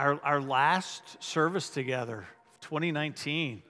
our, our last service together, 2019.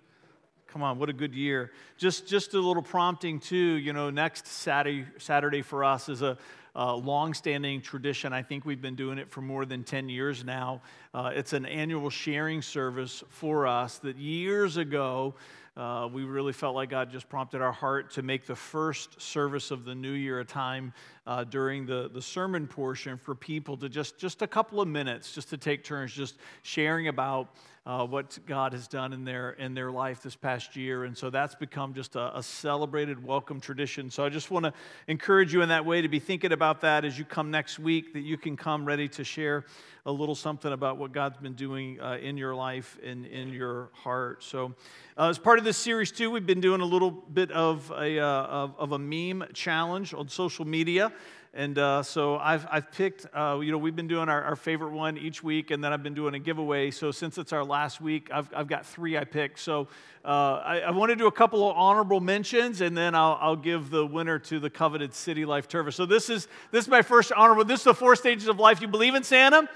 Come on, what a good year. Just, just a little prompting, too. You know, next Saturday, Saturday for us is a, a long-standing tradition. I think we've been doing it for more than 10 years now. Uh, it's an annual sharing service for us that years ago uh, we really felt like God just prompted our heart to make the first service of the new year a time uh, during the, the sermon portion for people to just, just a couple of minutes, just to take turns, just sharing about uh, what God has done in their, in their life this past year. And so that's become just a, a celebrated, welcome tradition. So I just want to encourage you in that way to be thinking about that as you come next week, that you can come ready to share a little something about what God's been doing uh, in your life and in your heart. So, uh, as part of this series, too, we've been doing a little bit of a, uh, of, of, a meme challenge on social media. And uh, so I've, I've picked, uh, you know, we've been doing our, our, favorite one each week, and then I've been doing a giveaway. So since it's our last week, I've, I've got three I picked. So uh, I, I want to do a couple of honorable mentions, and then I'll, I'll give the winner to the coveted City Life Turf. So this is, this is my first honorable. This is the four stages of life. You believe in Santa?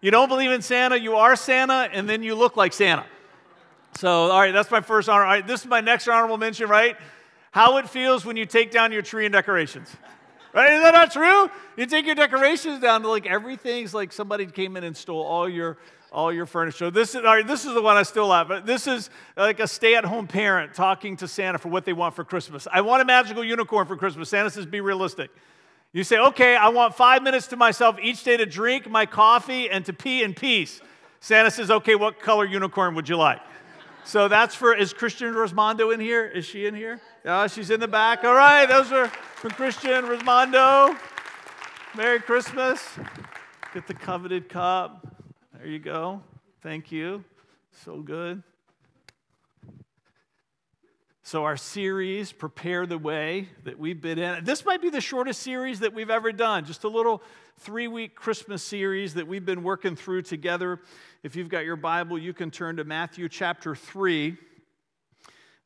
You don't believe in Santa, you are Santa, and then you look like Santa. So, all right, that's my first honor. All right, this is my next honorable mention, right? How it feels when you take down your tree and decorations. Right? Is that not true? You take your decorations down to like everything's like somebody came in and stole all your all your furniture. This is all right, this is the one I still have, but this is like a stay-at-home parent talking to Santa for what they want for Christmas. I want a magical unicorn for Christmas. Santa says, be realistic. You say, okay, I want five minutes to myself each day to drink my coffee and to pee in peace. Santa says, okay, what color unicorn would you like? So that's for, is Christian Rosmondo in here? Is she in here? Yeah, she's in the back. All right, those are from Christian Rosmondo. Merry Christmas. Get the coveted cup. There you go. Thank you. So good. So, our series, Prepare the Way, that we've been in, this might be the shortest series that we've ever done, just a little three week Christmas series that we've been working through together. If you've got your Bible, you can turn to Matthew chapter 3.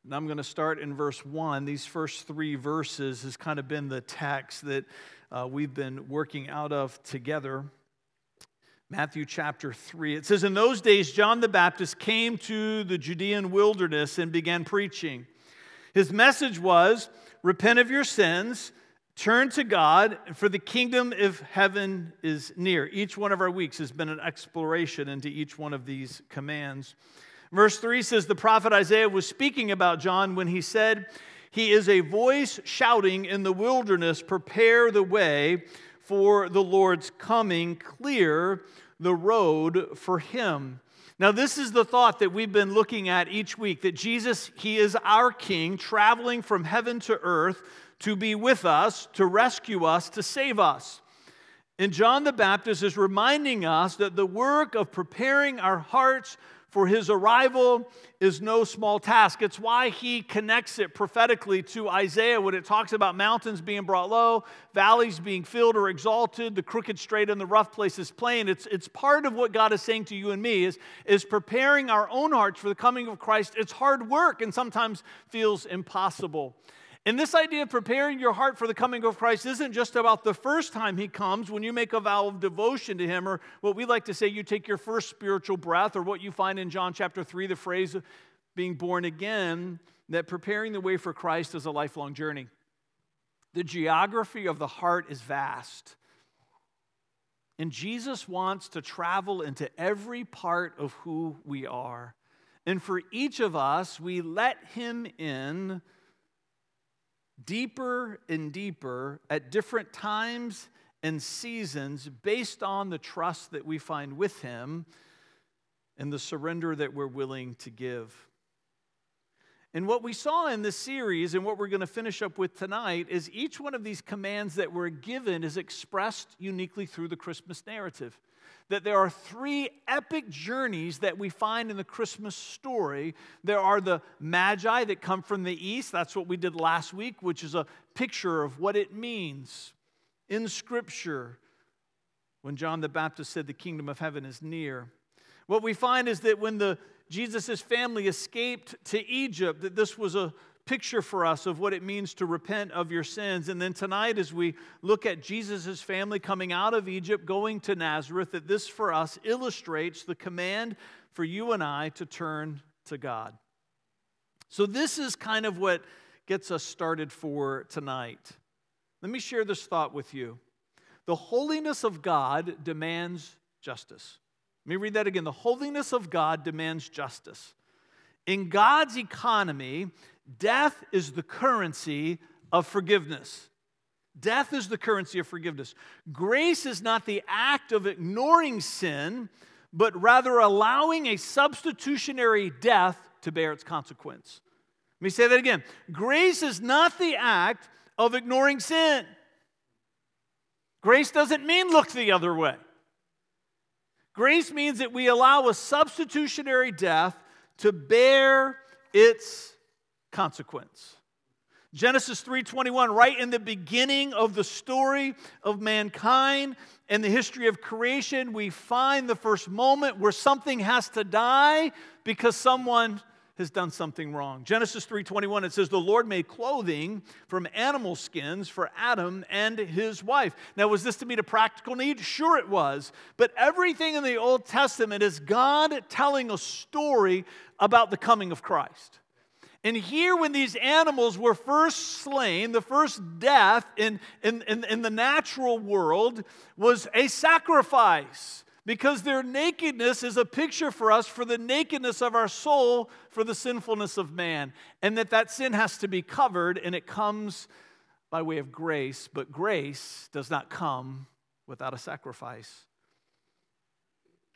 And I'm going to start in verse 1. These first three verses has kind of been the text that uh, we've been working out of together. Matthew chapter 3. It says, In those days, John the Baptist came to the Judean wilderness and began preaching. His message was repent of your sins, turn to God, for the kingdom of heaven is near. Each one of our weeks has been an exploration into each one of these commands. Verse 3 says the prophet Isaiah was speaking about John when he said, He is a voice shouting in the wilderness, prepare the way for the Lord's coming, clear the road for him. Now, this is the thought that we've been looking at each week that Jesus, He is our King, traveling from heaven to earth to be with us, to rescue us, to save us. And John the Baptist is reminding us that the work of preparing our hearts for his arrival is no small task. It's why he connects it prophetically to Isaiah when it talks about mountains being brought low, valleys being filled or exalted, the crooked straight and the rough places plain. It's, it's part of what God is saying to you and me is, is preparing our own hearts for the coming of Christ. It's hard work and sometimes feels impossible. And this idea of preparing your heart for the coming of Christ isn't just about the first time he comes when you make a vow of devotion to him, or what we like to say, you take your first spiritual breath, or what you find in John chapter 3, the phrase being born again, that preparing the way for Christ is a lifelong journey. The geography of the heart is vast. And Jesus wants to travel into every part of who we are. And for each of us, we let him in deeper and deeper at different times and seasons based on the trust that we find with Him and the surrender that we're willing to give. And what we saw in this series, and what we're going to finish up with tonight, is each one of these commands that were given is expressed uniquely through the Christmas narrative that there are three epic journeys that we find in the Christmas story. There are the Magi that come from the east. That's what we did last week, which is a picture of what it means in Scripture when John the Baptist said the kingdom of heaven is near. What we find is that when the Jesus' family escaped to Egypt, that this was a picture for us of what it means to repent of your sins. And then tonight, as we look at Jesus' family coming out of Egypt, going to Nazareth, that this for us illustrates the command for you and I to turn to God. So, this is kind of what gets us started for tonight. Let me share this thought with you. The holiness of God demands justice. Let me read that again. The holiness of God demands justice. In God's economy, death is the currency of forgiveness. Death is the currency of forgiveness. Grace is not the act of ignoring sin, but rather allowing a substitutionary death to bear its consequence. Let me say that again. Grace is not the act of ignoring sin. Grace doesn't mean look the other way. Grace means that we allow a substitutionary death to bear its consequence. Genesis 3:21 right in the beginning of the story of mankind and the history of creation we find the first moment where something has to die because someone has done something wrong. Genesis 3:21 it says the Lord made clothing from animal skins for Adam and his wife. Now was this to meet a practical need? Sure it was. But everything in the Old Testament is God telling a story about the coming of Christ. And here, when these animals were first slain, the first death in, in, in, in the natural world was a sacrifice because their nakedness is a picture for us for the nakedness of our soul for the sinfulness of man and that that sin has to be covered and it comes by way of grace but grace does not come without a sacrifice.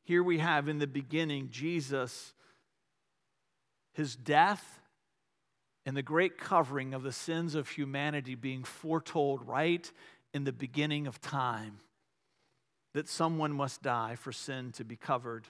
Here we have in the beginning jesus his death and the great covering of the sins of humanity being foretold right in the beginning of time that someone must die for sin to be covered.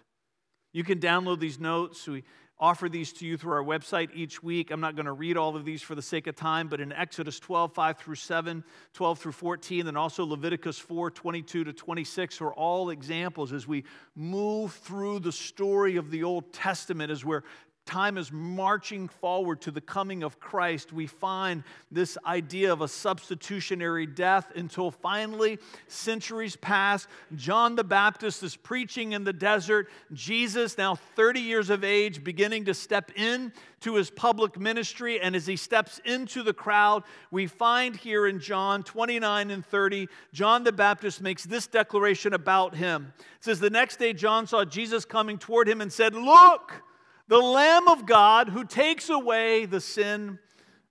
You can download these notes. We offer these to you through our website each week. I'm not going to read all of these for the sake of time, but in Exodus 12, 5 through 7, 12 through 14, and also Leviticus 4, 22 to 26 are all examples as we move through the story of the Old Testament as we're time is marching forward to the coming of Christ, we find this idea of a substitutionary death until finally, centuries pass. John the Baptist is preaching in the desert. Jesus, now 30 years of age, beginning to step in to his public ministry. And as he steps into the crowd, we find here in John 29 and 30, John the Baptist makes this declaration about him. It says, The next day, John saw Jesus coming toward him and said, Look, the Lamb of God who takes away the sin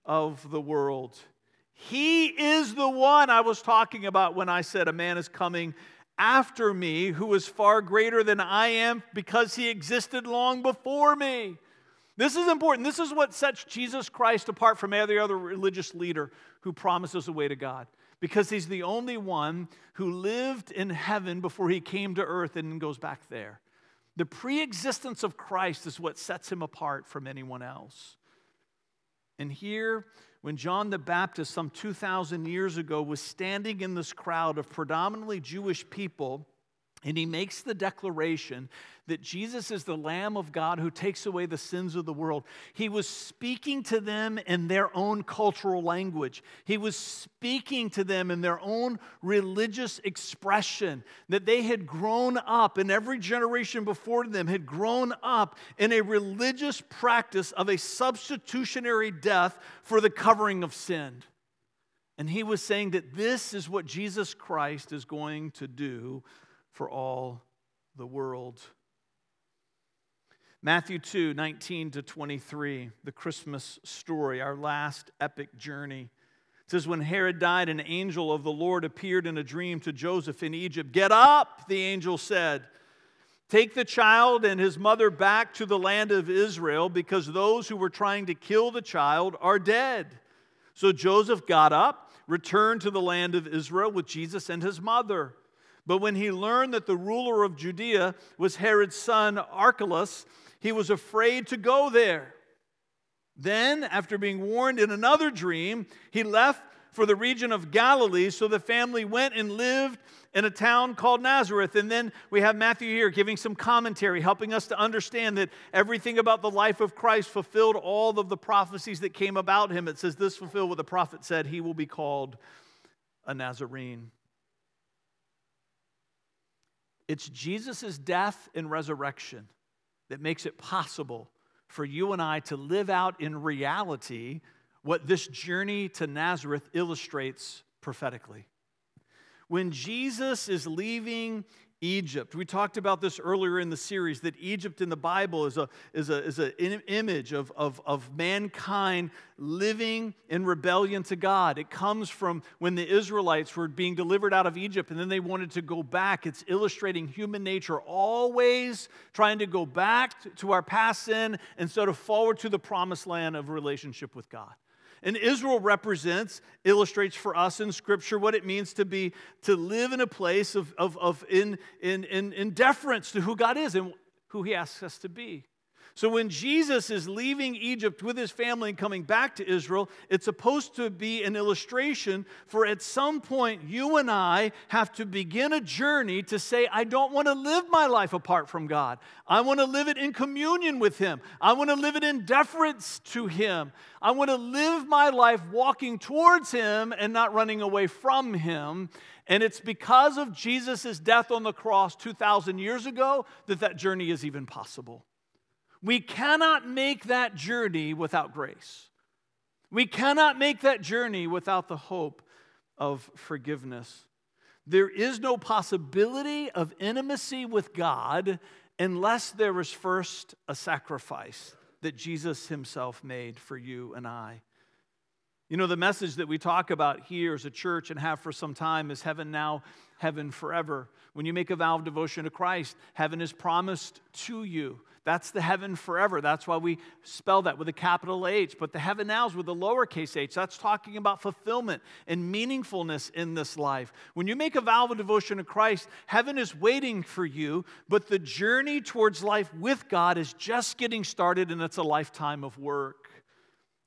of the world. He is the one I was talking about when I said a man is coming after me who is far greater than I am because he existed long before me. This is important. This is what sets Jesus Christ apart from every other religious leader who promises a way to God because he's the only one who lived in heaven before he came to earth and goes back there. The pre existence of Christ is what sets him apart from anyone else. And here, when John the Baptist, some 2,000 years ago, was standing in this crowd of predominantly Jewish people, and he makes the declaration that Jesus is the Lamb of God who takes away the sins of the world. He was speaking to them in their own cultural language. He was speaking to them in their own religious expression that they had grown up, and every generation before them had grown up in a religious practice of a substitutionary death for the covering of sin. And he was saying that this is what Jesus Christ is going to do for all the world. Matthew 2 19 to 23, the Christmas story, our last epic journey. It says, When Herod died, an angel of the Lord appeared in a dream to Joseph in Egypt. Get up, the angel said. Take the child and his mother back to the land of Israel because those who were trying to kill the child are dead. So Joseph got up, returned to the land of Israel with Jesus and his mother. But when he learned that the ruler of Judea was Herod's son Archelaus, he was afraid to go there. Then, after being warned in another dream, he left for the region of Galilee. So the family went and lived in a town called Nazareth. And then we have Matthew here giving some commentary, helping us to understand that everything about the life of Christ fulfilled all of the prophecies that came about him. It says, This fulfilled what the prophet said, he will be called a Nazarene. It's Jesus' death and resurrection that makes it possible for you and I to live out in reality what this journey to Nazareth illustrates prophetically. When Jesus is leaving Egypt. We talked about this earlier in the series that Egypt in the Bible is a is a is an image of, of, of mankind living in rebellion to God. It comes from when the Israelites were being delivered out of Egypt and then they wanted to go back. It's illustrating human nature, always trying to go back to our past sin instead of forward to the promised land of relationship with God. And Israel represents, illustrates for us in Scripture what it means to be, to live in a place of, of, of in, in, in, in deference to who God is and who He asks us to be. So when Jesus is leaving Egypt with his family and coming back to Israel, it's supposed to be an illustration for at some point you and I have to begin a journey to say, I don't want to live my life apart from God. I want to live it in communion with him. I want to live it in deference to him. I want to live my life walking towards him and not running away from him. And it's because of Jesus' death on the cross 2,000 years ago that that journey is even possible. We cannot make that journey without grace. We cannot make that journey without the hope of forgiveness. There is no possibility of intimacy with God unless there is first a sacrifice that Jesus himself made for you and I. You know, the message that we talk about here as a church and have for some time is heaven now, heaven forever. When you make a vow of devotion to Christ, heaven is promised to you. That's the heaven forever. That's why we spell that with a capital H. But the heaven now is with a lowercase h. That's talking about fulfillment and meaningfulness in this life. When you make a vow of devotion to Christ, heaven is waiting for you, but the journey towards life with God is just getting started and it's a lifetime of work.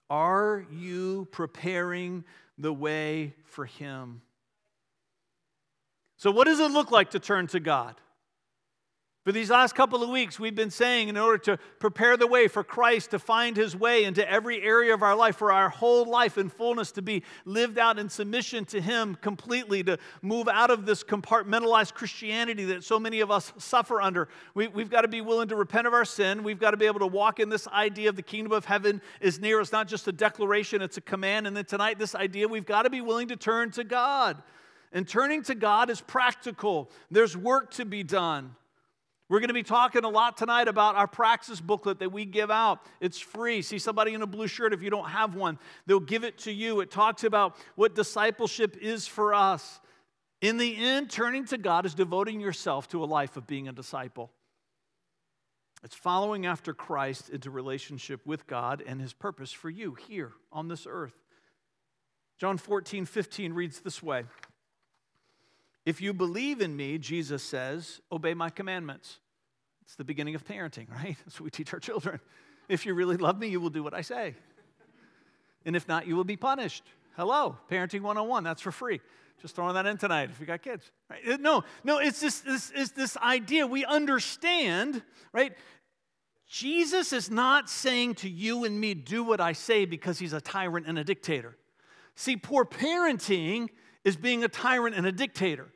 Are you preparing the way for Him? So, what does it look like to turn to God? For these last couple of weeks, we've been saying in order to prepare the way for Christ to find his way into every area of our life, for our whole life in fullness to be lived out in submission to him completely, to move out of this compartmentalized Christianity that so many of us suffer under. We, have got to be willing to repent of our sin. We've got to be able to walk in this idea of the kingdom of heaven is near. It's not just a declaration, it's a command. And then tonight, this idea we've got to be willing to turn to God. And turning to God is practical, there's work to be done. We're going to be talking a lot tonight about our praxis booklet that we give out. It's free. See somebody in a blue shirt if you don't have one, they'll give it to you. It talks about what discipleship is for us. In the end, turning to God is devoting yourself to a life of being a disciple. It's following after Christ into relationship with God and his purpose for you here on this earth. John 14, 15 reads this way. If you believe in me, Jesus says, obey my commandments. It's the beginning of parenting, right? That's what we teach our children. If you really love me, you will do what I say. And if not, you will be punished. Hello, Parenting 101, that's for free. Just throwing that in tonight if you got kids. Right? Uh, no, no, it's this, this, it's this idea. We understand, right? Jesus is not saying to you and me, do what I say because he's a tyrant and a dictator. See, poor parenting is being a tyrant and a dictator.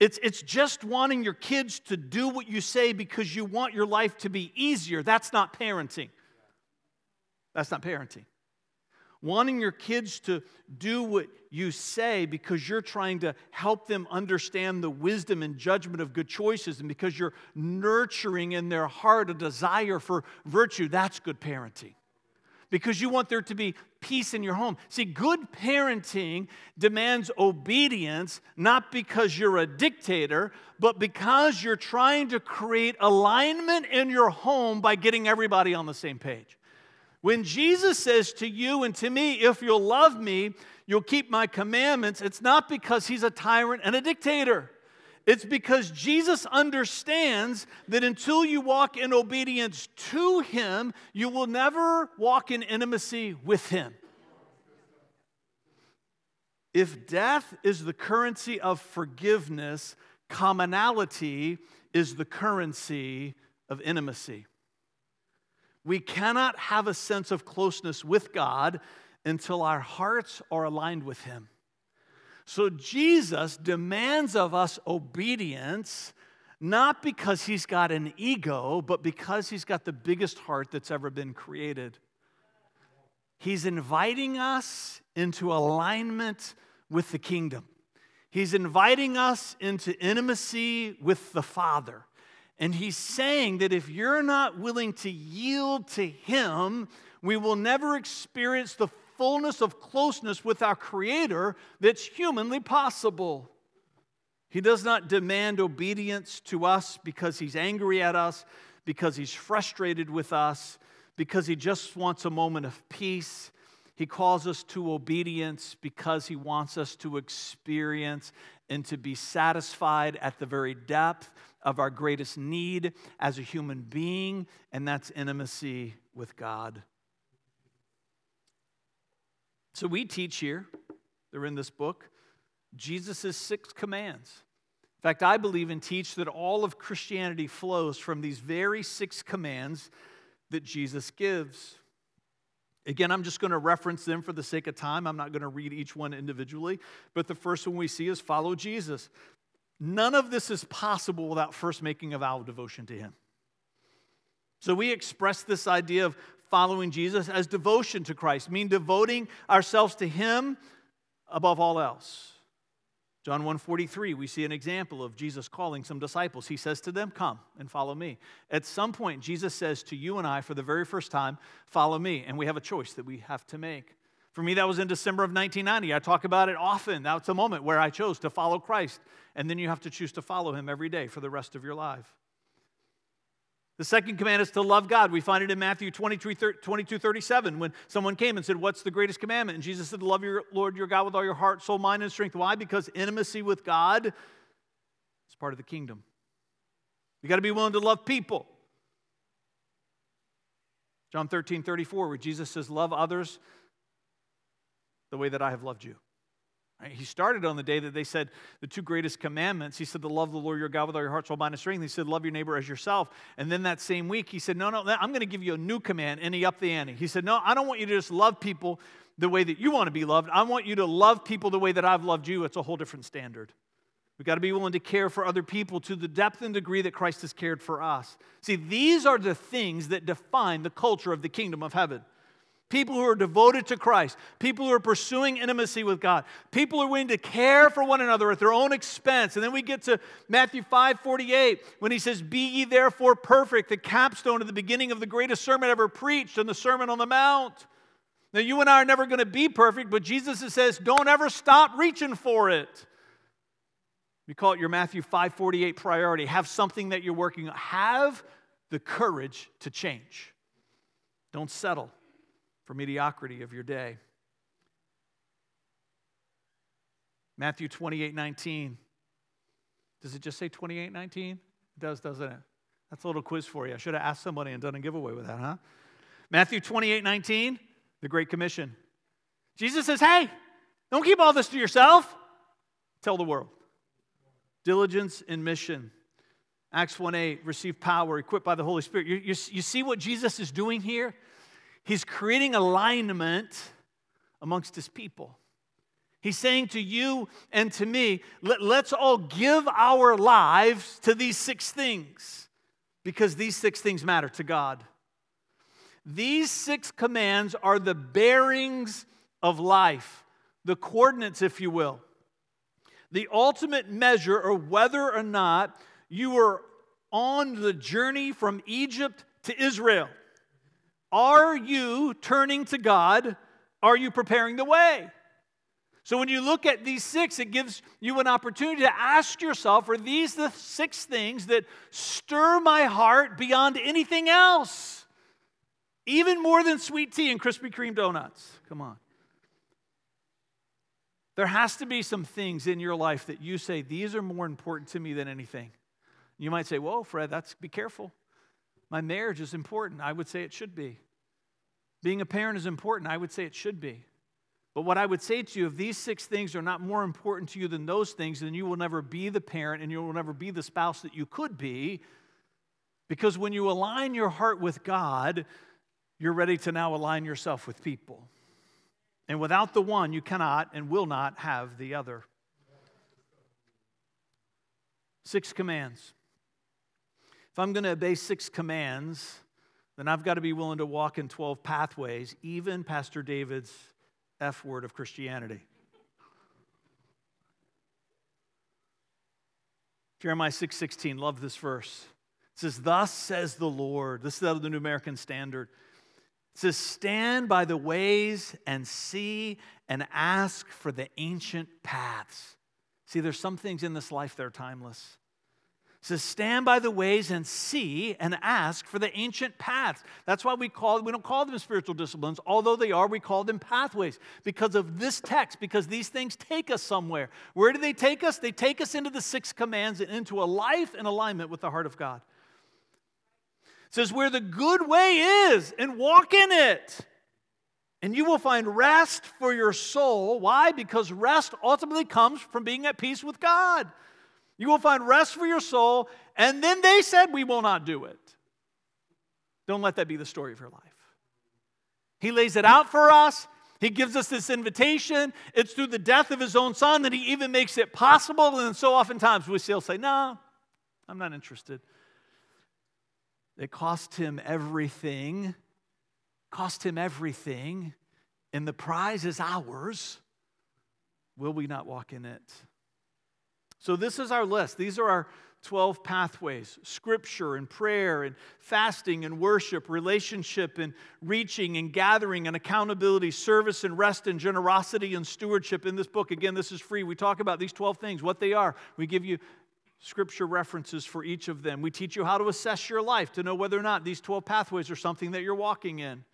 It's, it's just wanting your kids to do what you say because you want your life to be easier. That's not parenting. That's not parenting. Wanting your kids to do what you say because you're trying to help them understand the wisdom and judgment of good choices and because you're nurturing in their heart a desire for virtue, that's good parenting because you want there to be peace in your home. See, good parenting demands obedience, not because you're a dictator, but because you're trying to create alignment in your home by getting everybody on the same page. When Jesus says to you and to me, if you'll love me, you'll keep my commandments, it's not because he's a tyrant and a dictator. It's because Jesus understands that until you walk in obedience to Him, you will never walk in intimacy with Him. If death is the currency of forgiveness, commonality is the currency of intimacy. We cannot have a sense of closeness with God until our hearts are aligned with Him. So Jesus demands of us obedience, not because He's got an ego, but because He's got the biggest heart that's ever been created. He's inviting us into alignment with the kingdom. He's inviting us into intimacy with the Father. And he's saying that if you're not willing to yield to him, we will never experience the fullness of closeness with our Creator that's humanly possible. He does not demand obedience to us because he's angry at us, because he's frustrated with us, because he just wants a moment of peace. He calls us to obedience because he wants us to experience and to be satisfied at the very depth of our greatest need as a human being, and that's intimacy with God. So we teach here, they're in this book, Jesus' six commands. In fact, I believe and teach that all of Christianity flows from these very six commands that Jesus gives. Again, I'm just going to reference them for the sake of time. I'm not going to read each one individually. But the first one we see is follow Jesus. None of this is possible without first making a vow of devotion to Him. So we express this idea of following Jesus as devotion to Christ, mean devoting ourselves to Him above all else. John 1:43 we see an example of Jesus calling some disciples. He says to them, "Come and follow me." At some point Jesus says to you and I for the very first time, "Follow me." And we have a choice that we have to make. For me, that was in December of 1990. I talk about it often. That's a moment where I chose to follow Christ. And then you have to choose to follow him every day for the rest of your life. The second command is to love God. We find it in Matthew 22, 22 37 when someone came and said, What's the greatest commandment? And Jesus said, love your Lord your God with all your heart, soul, mind, and strength. Why? Because intimacy with God is part of the kingdom. You got to be willing to love people. John 13, 34, where Jesus says, Love others the way that I have loved you. Right? He started on the day that they said the two greatest commandments. He said to love the Lord your God with all your heart, soul, mind, and strength. He said, love your neighbor as yourself. And then that same week, he said, no, no, I'm going to give you a new command. And he upped the ante. He said, no, I don't want you to just love people the way that you want to be loved. I want you to love people the way that I've loved you. It's a whole different standard. We've got to be willing to care for other people to the depth and degree that Christ has cared for us. See, these are the things that define the culture of the kingdom of heaven. People who are devoted to Christ, people who are pursuing intimacy with God, people who are willing to care for one another at their own expense. And then we get to Matthew 5 48 when he says, Be ye therefore perfect, the capstone of the beginning of the greatest sermon ever preached and the Sermon on the Mount. Now, you and I are never going to be perfect, but Jesus says, Don't ever stop reaching for it. We call it your Matthew 548 priority. Have something that you're working on. Have the courage to change. Don't settle for mediocrity of your day. Matthew 28 19. Does it just say 28 19? It does, doesn't it? That's a little quiz for you. I should have asked somebody and done a giveaway with that, huh? Matthew 28 19, the Great Commission. Jesus says, Hey, don't keep all this to yourself. Tell the world. Diligence in mission. Acts 1 8, receive power, equipped by the Holy Spirit. You, you, you see what Jesus is doing here? He's creating alignment amongst his people. He's saying to you and to me, let, us all give our lives to these six things because these six things matter to God. These six commands are the bearings of life, the coordinates, if you will, the ultimate measure of whether or not you are on the journey from Egypt to Israel. Are you turning to God? Are you preparing the way? So when you look at these six, it gives you an opportunity to ask yourself are these the six things that stir my heart beyond anything else? Even more than sweet tea and Krispy Kreme donuts. Come on. There has to be some things in your life that you say, these are more important to me than anything. You might say, Whoa, Fred, that's be careful. My marriage is important. I would say it should be. Being a parent is important. I would say it should be. But what I would say to you, if these six things are not more important to you than those things, then you will never be the parent and you will never be the spouse that you could be. Because when you align your heart with God, you're ready to now align yourself with people. And without the one, you cannot and will not have the other. Six commands. If I'm going to obey six commands, then I've got to be willing to walk in 12 pathways, even Pastor David's F word of Christianity. Jeremiah 6:16, love this verse. It says, Thus says the Lord. This is out of the New American Standard. It says, Stand by the ways and see and ask for the ancient paths. See, there's some things in this life that are timeless says, stand by the ways and see and ask for the ancient paths. That's why we call we don't call them spiritual disciplines, although they are, we call them pathways because of this text, because these things take us somewhere. Where do they take us? They take us into the six commands and into a life in alignment with the heart of God. It says, where the good way is, and walk in it. And you will find rest for your soul. Why? Because rest ultimately comes from being at peace with God. You will find rest for your soul. And then they said, We will not do it. Don't let that be the story of your life. He lays it out for us. He gives us this invitation. It's through the death of his own son that he even makes it possible. And so oftentimes we still say, No, I'm not interested. It cost him everything, cost him everything, and the prize is ours. Will we not walk in it? So, this is our list. These are our 12 pathways scripture and prayer and fasting and worship, relationship and reaching and gathering and accountability, service and rest and generosity and stewardship. In this book, again, this is free. We talk about these 12 things, what they are. We give you scripture references for each of them. We teach you how to assess your life to know whether or not these 12 pathways are something that you're walking in.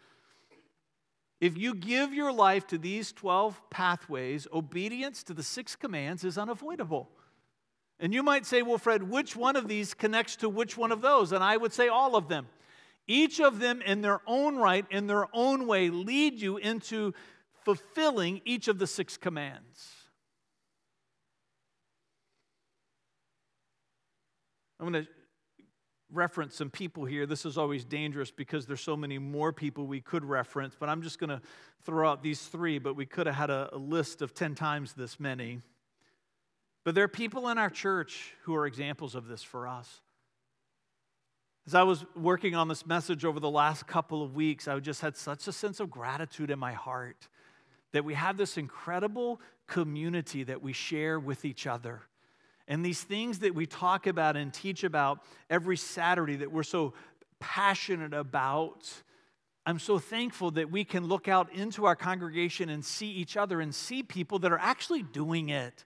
If you give your life to these 12 pathways, obedience to the six commands is unavoidable. And you might say, well, Fred, which one of these connects to which one of those? And I would say all of them. Each of them, in their own right, in their own way, lead you into fulfilling each of the six commands. I'm going to reference some people here. This is always dangerous because there's so many more people we could reference, but I'm just going to throw out these three, but we could have had a, a list of 10 times this many. But there are people in our church who are examples of this for us. As I was working on this message over the last couple of weeks, I just had such a sense of gratitude in my heart that we have this incredible community that we share with each other. And these things that we talk about and teach about every Saturday that we're so passionate about, I'm so thankful that we can look out into our congregation and see each other and see people that are actually doing it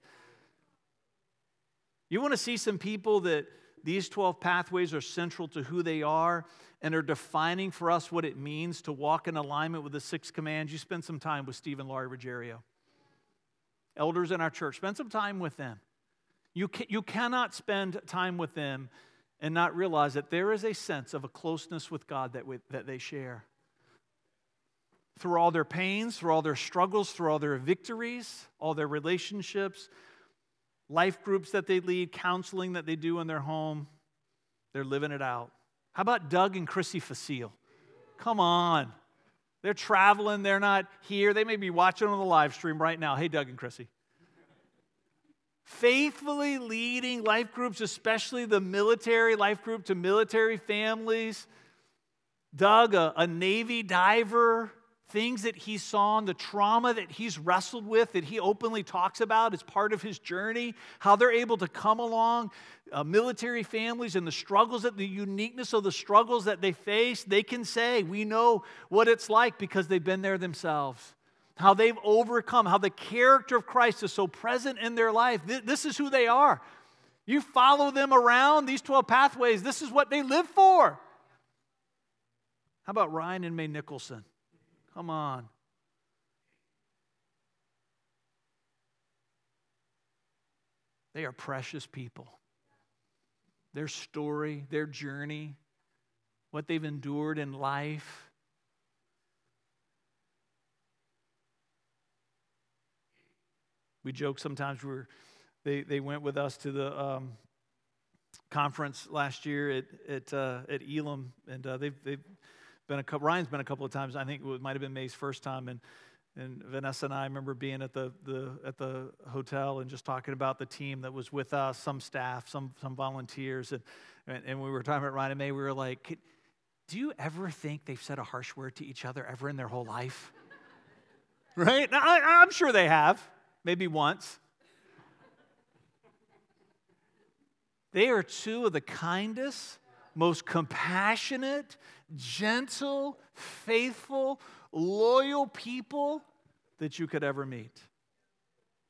you want to see some people that these 12 pathways are central to who they are and are defining for us what it means to walk in alignment with the six commands. You spend some time with Stephen Laurie Ruggiero. Elders in our church, spend some time with them. You, you cannot spend time with them and not realize that there is a sense of a closeness with God that, we, that they share. Through all their pains, through all their struggles, through all their victories, all their relationships, life groups that they lead, counseling that they do in their home. They're living it out. How about Doug and Chrissy Facile? Come on. They're traveling, they're not here. They may be watching on the live stream right now. Hey, Doug and Chrissy. Faithfully leading life groups, especially the military life group to military families. Doug, a, a Navy diver, things that he saw and the trauma that he's wrestled with that he openly talks about as part of his journey, how they're able to come along, uh, military families and the struggles that the uniqueness of the struggles that they face, they can say, We know what it's like because they've been there themselves. How they've overcome, how the character of Christ is so present in their life. This is who they are. You follow them around these 12 pathways, this is what they live for. How about Ryan and May Nicholson? Come on. They are precious people. Their story, their journey, what they've endured in life. we joke sometimes. We were, they, they went with us to the um, conference last year at, at, uh, at Elam, and uh, they've, they've been a couple, Ryan's been a couple of times. I think it might have been May's first time. And, and Vanessa and I remember being at the, the, at the hotel and just talking about the team that was with us, some staff, some, some volunteers. And, and, and we were talking about Ryan and May. We were like, do you ever think they've said a harsh word to each other ever in their whole life? right? Now, I, I'm sure they have, maybe once. They are two of the kindest, most compassionate, gentle, faithful, loyal people that you could ever meet.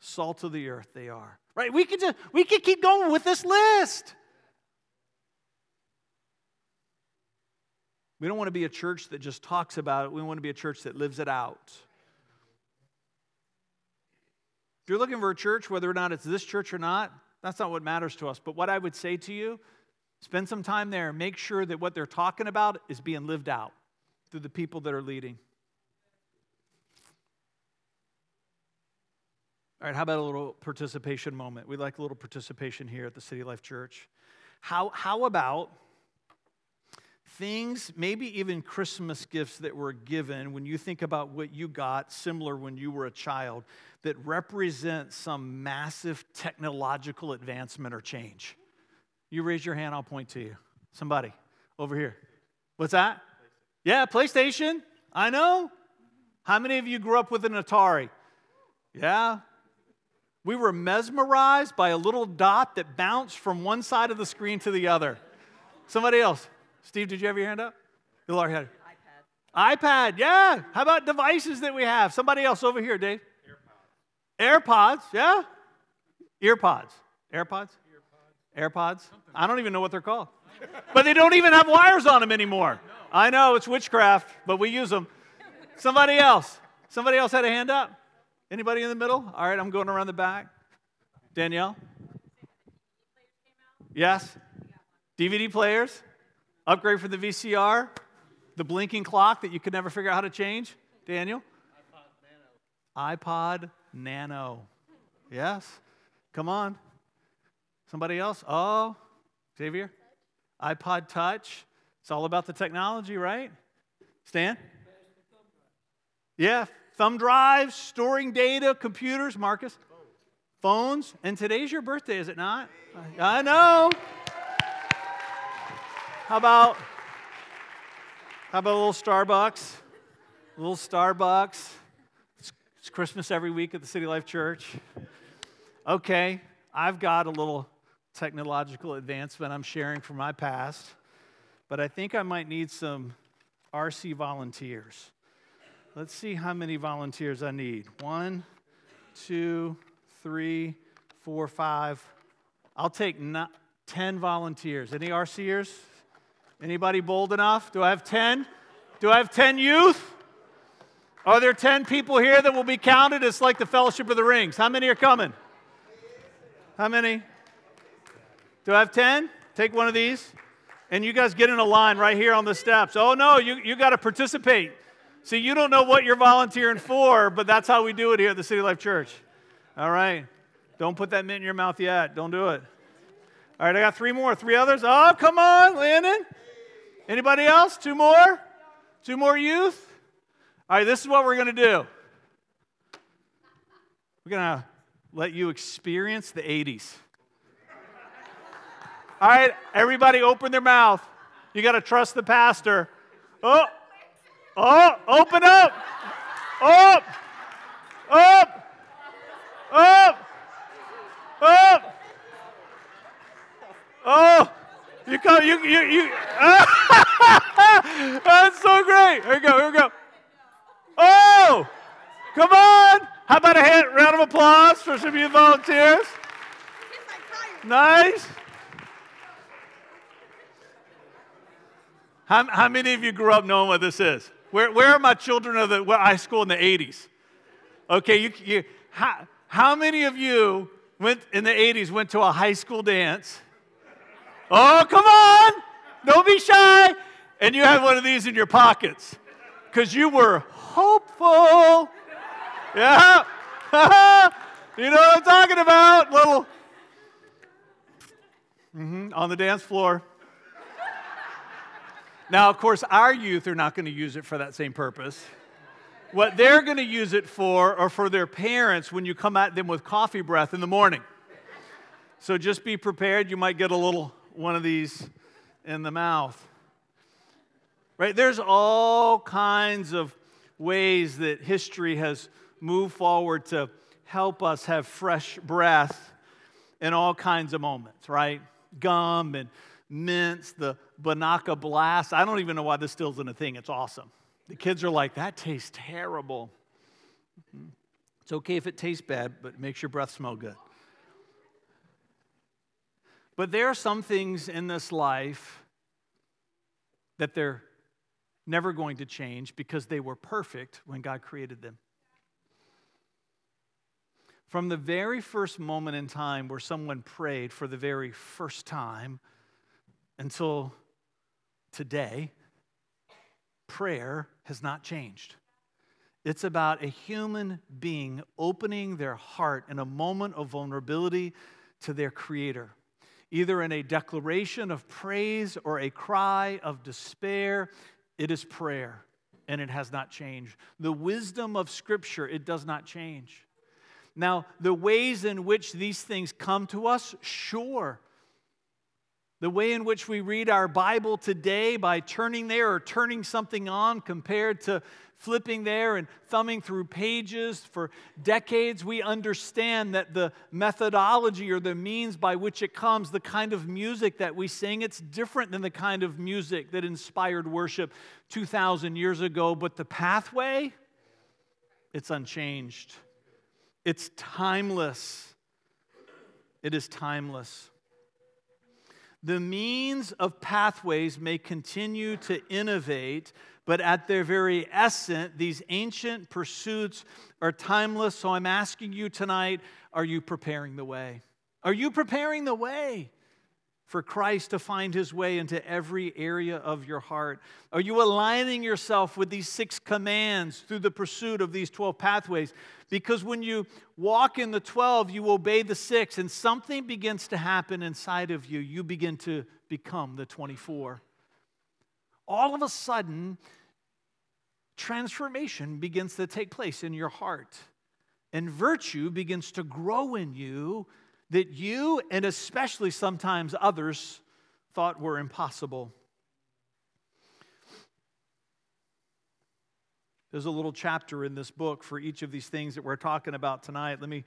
Salt of the earth, they are. Right? We could just we could keep going with this list. We don't want to be a church that just talks about it. We want to be a church that lives it out. If you're looking for a church, whether or not it's this church or not, that's not what matters to us. But what I would say to you, spend some time there. Make sure that what they're talking about is being lived out through the people that are leading. All right, how about a little participation moment? We like a little participation here at the City Life Church. How, how about things, maybe even Christmas gifts that were given when you think about what you got, similar when you were a child, that represent some massive technological advancement or change? You raise your hand, I'll point to you. Somebody over here. What's that? Yeah, PlayStation. I know. How many of you grew up with an Atari? Yeah. We were mesmerized by a little dot that bounced from one side of the screen to the other. Somebody else. Steve, did you have your hand up? Laura had iPad. iPad, yeah. How about devices that we have? Somebody else over here, Dave. AirPods. AirPods, yeah. Earpods. AirPods? AirPods. AirPods. I don't even know what they're called. but they don't even have wires on them anymore. No. I know it's witchcraft, but we use them. Somebody else. Somebody else had a hand up. Anybody in the middle? All right, I'm going around the back. Danielle? Yes? DVD players? Upgrade for the VCR, the blinking clock that you could never figure out how to change. Daniel? iPod Nano. iPod Nano. Yes. Come on. Somebody else? Oh, Xavier? iPod Touch. It's all about the technology, right? Stan? Yeah, thumb drives, storing data, computers. Marcus? Phones. And today's your birthday, is it not? I know. How about how about a little Starbucks? A little Starbucks. It's, it's Christmas every week at the City Life Church. Okay, I've got a little technological advancement I'm sharing from my past, but I think I might need some RC volunteers. Let's see how many volunteers I need. One, two, three, four, five. I'll take not, 10 volunteers. Any RCers? Anybody bold enough? Do I have 10? Do I have 10 youth? Are there 10 people here that will be counted? It's like the Fellowship of the Rings. How many are coming? How many? Do I have 10? Take one of these. And you guys get in a line right here on the steps. Oh, no, you, you got to participate. See, you don't know what you're volunteering for, but that's how we do it here at the City Life Church. All right. Don't put that mint in your mouth yet. Don't do it. All right, I got three more. Three others. Oh, come on, Landon. Anybody else? Two more? Two more youth? All right, this is what we're going to do. We're going to let you experience the 80s. All right, everybody open their mouth. You got to trust the pastor. Oh, oh, open up. Up, up, up, up. Oh, you come, you, you, you. That's so great. Here we go, here we go. Oh, come on. How about a hand, round of applause for some of you volunteers? Nice. How, how many of you grew up knowing what this is? Where, where are my children of the high school in the 80s? Okay, you, you, how, how many of you went in the 80s went to a high school dance Oh, come on. Don't be shy. And you had one of these in your pockets because you were hopeful. Yeah. You know what I'm talking about? Little mm-hmm, on the dance floor. Now, of course, our youth are not going to use it for that same purpose. What they're going to use it for are for their parents when you come at them with coffee breath in the morning. So just be prepared. You might get a little one of these in the mouth. Right? There's all kinds of ways that history has moved forward to help us have fresh breath in all kinds of moments, right? Gum and mints, the Binaca Blast. I don't even know why this still isn't a thing. It's awesome. The kids are like, that tastes terrible. Mm-hmm. It's okay if it tastes bad, but it makes your breath smell good. But there are some things in this life that they're never going to change because they were perfect when God created them. From the very first moment in time where someone prayed for the very first time until today, prayer has not changed. It's about a human being opening their heart in a moment of vulnerability to their Creator, either in a declaration of praise or a cry of despair. It is prayer, and it has not changed. The wisdom of Scripture, it does not change. Now, the ways in which these things come to us, sure, the way in which we read our Bible today by turning there or turning something on compared to flipping there and thumbing through pages for decades, we understand that the methodology or the means by which it comes, the kind of music that we sing, it's different than the kind of music that inspired worship 2,000 years ago. But the pathway, it's unchanged, it's timeless. It is timeless. The means of pathways may continue to innovate, but at their very essence, these ancient pursuits are timeless. So I'm asking you tonight are you preparing the way? Are you preparing the way? For Christ to find his way into every area of your heart? Are you aligning yourself with these six commands through the pursuit of these 12 pathways? Because when you walk in the 12, you obey the six, and something begins to happen inside of you. You begin to become the 24. All of a sudden, transformation begins to take place in your heart, and virtue begins to grow in you that you and especially sometimes others thought were impossible. There's a little chapter in this book for each of these things that we're talking about tonight. Let me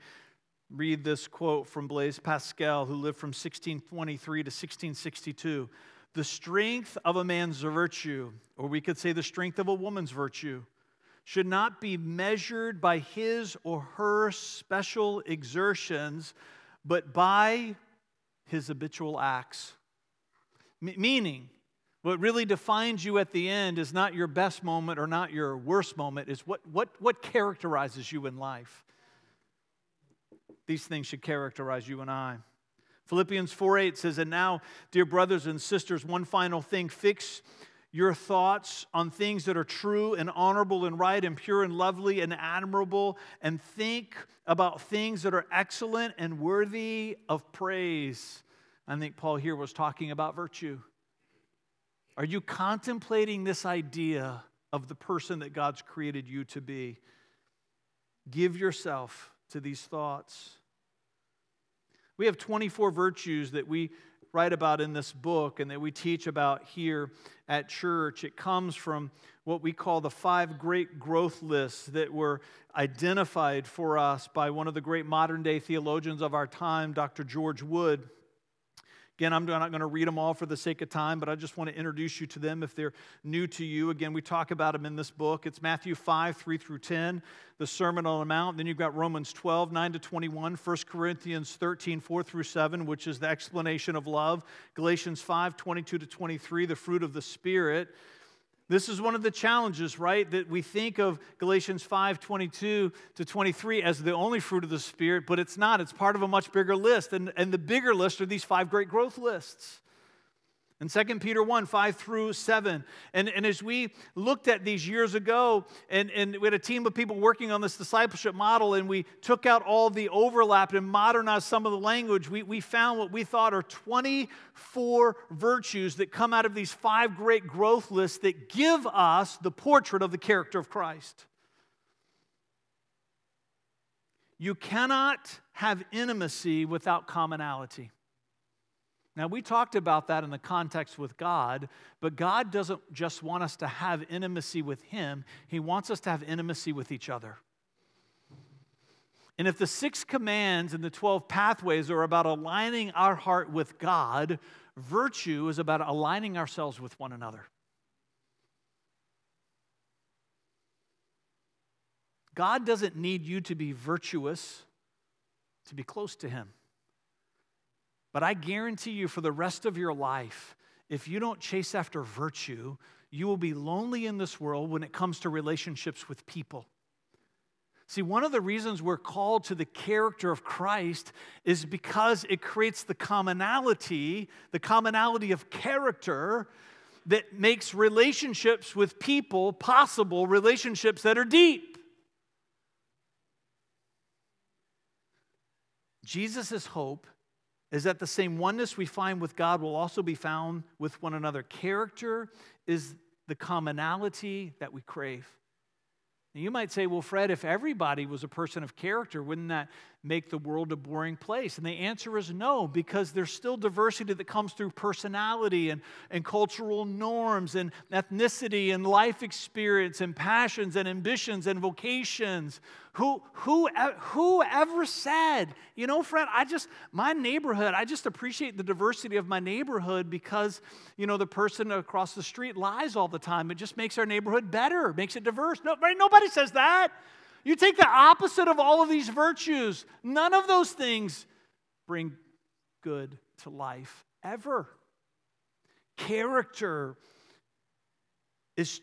read this quote from Blaise Pascal, who lived from 1623 to 1662. The strength of a man's virtue, or we could say the strength of a woman's virtue, should not be measured by his or her special exertions, but by his habitual acts. M- meaning, what really defines you at the end is not your best moment or not your worst moment, is what, what, what characterizes you in life. These things should characterize you and I. Philippians 4 8 says, And now, dear brothers and sisters, one final thing fix your thoughts on things that are true and honorable and right and pure and lovely and admirable, and think about things that are excellent and worthy of praise. I think Paul here was talking about virtue. Are you contemplating this idea of the person that God's created you to be? Give yourself to these thoughts. We have 24 virtues that we write about in this book and that we teach about here at church. It comes from what we call the five great growth lists that were identified for us by one of the great modern day theologians of our time, Dr. George Wood. Again, I'm not going to read them all for the sake of time, but I just want to introduce you to them if they're new to you. Again, we talk about them in this book. It's Matthew 5, 3 through 10, the Sermon on the Mount. Then you've got Romans 12, 9 to 21, 1 Corinthians 13, 4 through 7, which is the explanation of love, Galatians 5, 22 to 23, the fruit of the Spirit. This is one of the challenges, right? That we think of Galatians 5 22 to 23 as the only fruit of the Spirit, but it's not. It's part of a much bigger list. And, and the bigger list are these five great growth lists. In 2 Peter 1 5 through 7. And, and as we looked at these years ago, and, and we had a team of people working on this discipleship model, and we took out all the overlap and modernized some of the language, we, we found what we thought are 24 virtues that come out of these five great growth lists that give us the portrait of the character of Christ. You cannot have intimacy without commonality. Now, we talked about that in the context with God, but God doesn't just want us to have intimacy with Him, He wants us to have intimacy with each other. And if the six commands and the 12 pathways are about aligning our heart with God, virtue is about aligning ourselves with one another. God doesn't need you to be virtuous to be close to Him. But I guarantee you, for the rest of your life, if you don't chase after virtue, you will be lonely in this world when it comes to relationships with people. See, one of the reasons we're called to the character of Christ is because it creates the commonality, the commonality of character that makes relationships with people possible, relationships that are deep. Jesus' hope is that the same oneness we find with God will also be found with one another. Character is the commonality that we crave. You might say, well, Fred, if everybody was a person of character, wouldn't that make the world a boring place? And the answer is no, because there's still diversity that comes through personality and, and cultural norms and ethnicity and life experience and passions and ambitions and vocations. Who, who, who ever said, you know, Fred, I just, my neighborhood, I just appreciate the diversity of my neighborhood because, you know, the person across the street lies all the time. It just makes our neighborhood better, makes it diverse. No, nobody says that. You take the opposite of all of these virtues, none of those things bring good to life ever. Character is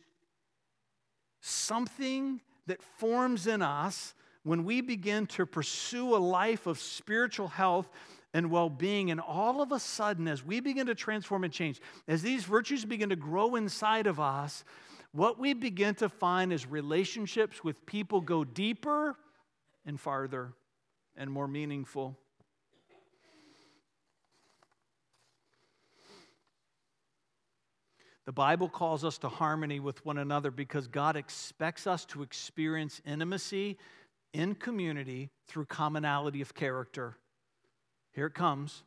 something that forms in us when we begin to pursue a life of spiritual health and well being. And all of a sudden, as we begin to transform and change, as these virtues begin to grow inside of us, what we begin to find is relationships with people go deeper and farther and more meaningful. The Bible calls us to harmony with one another because God expects us to experience intimacy in community through commonality of character. Here it comes.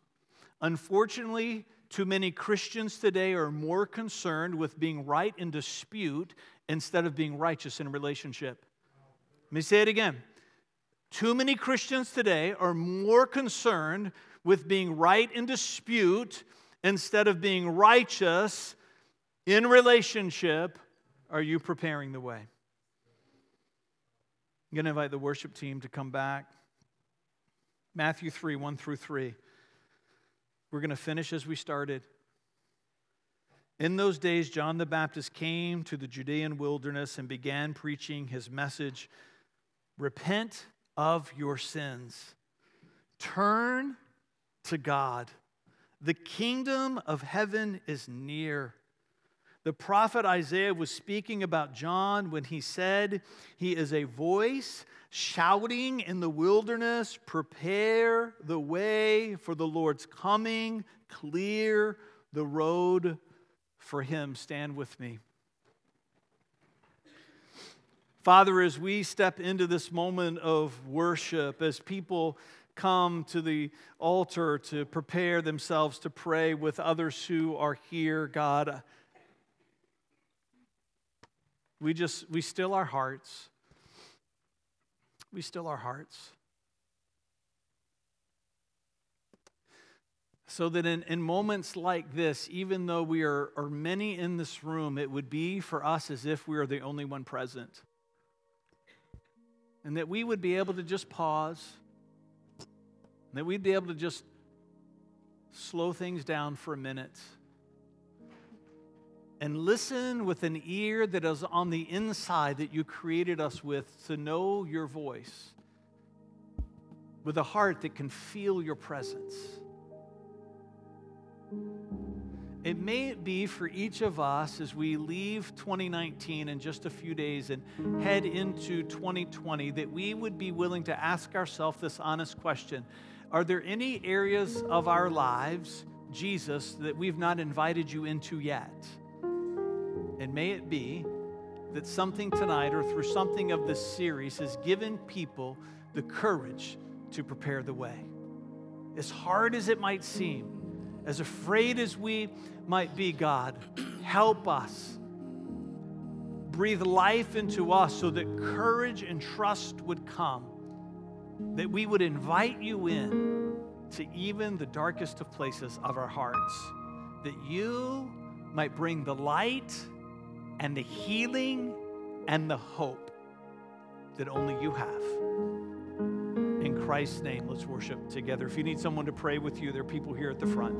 Unfortunately, too many Christians today are more concerned with being right in dispute instead of being righteous in relationship. Let me say it again. Too many Christians today are more concerned with being right in dispute instead of being righteous in relationship. Are you preparing the way? I'm going to invite the worship team to come back. Matthew 3 1 through 3. We're going to finish as we started. In those days, John the Baptist came to the Judean wilderness and began preaching his message Repent of your sins, turn to God. The kingdom of heaven is near. The prophet Isaiah was speaking about John when he said, He is a voice shouting in the wilderness, Prepare the way for the Lord's coming, clear the road for him. Stand with me. Father, as we step into this moment of worship, as people come to the altar to prepare themselves to pray with others who are here, God, we just, we still our hearts. We still our hearts. So that in, in moments like this, even though we are, are many in this room, it would be for us as if we are the only one present. And that we would be able to just pause, that we'd be able to just slow things down for a minute and listen with an ear that is on the inside that you created us with to know your voice, with a heart that can feel your presence. It may be for each of us as we leave 2019 in just a few days and head into 2020 that we would be willing to ask ourselves this honest question Are there any areas of our lives, Jesus, that we've not invited you into yet? And may it be that something tonight or through something of this series has given people the courage to prepare the way. As hard as it might seem, as afraid as we might be, God, help us. Breathe life into us so that courage and trust would come, that we would invite you in to even the darkest of places of our hearts, that you might bring the light and the healing and the hope that only you have. In Christ's name, let's worship together. If you need someone to pray with you, there are people here at the front.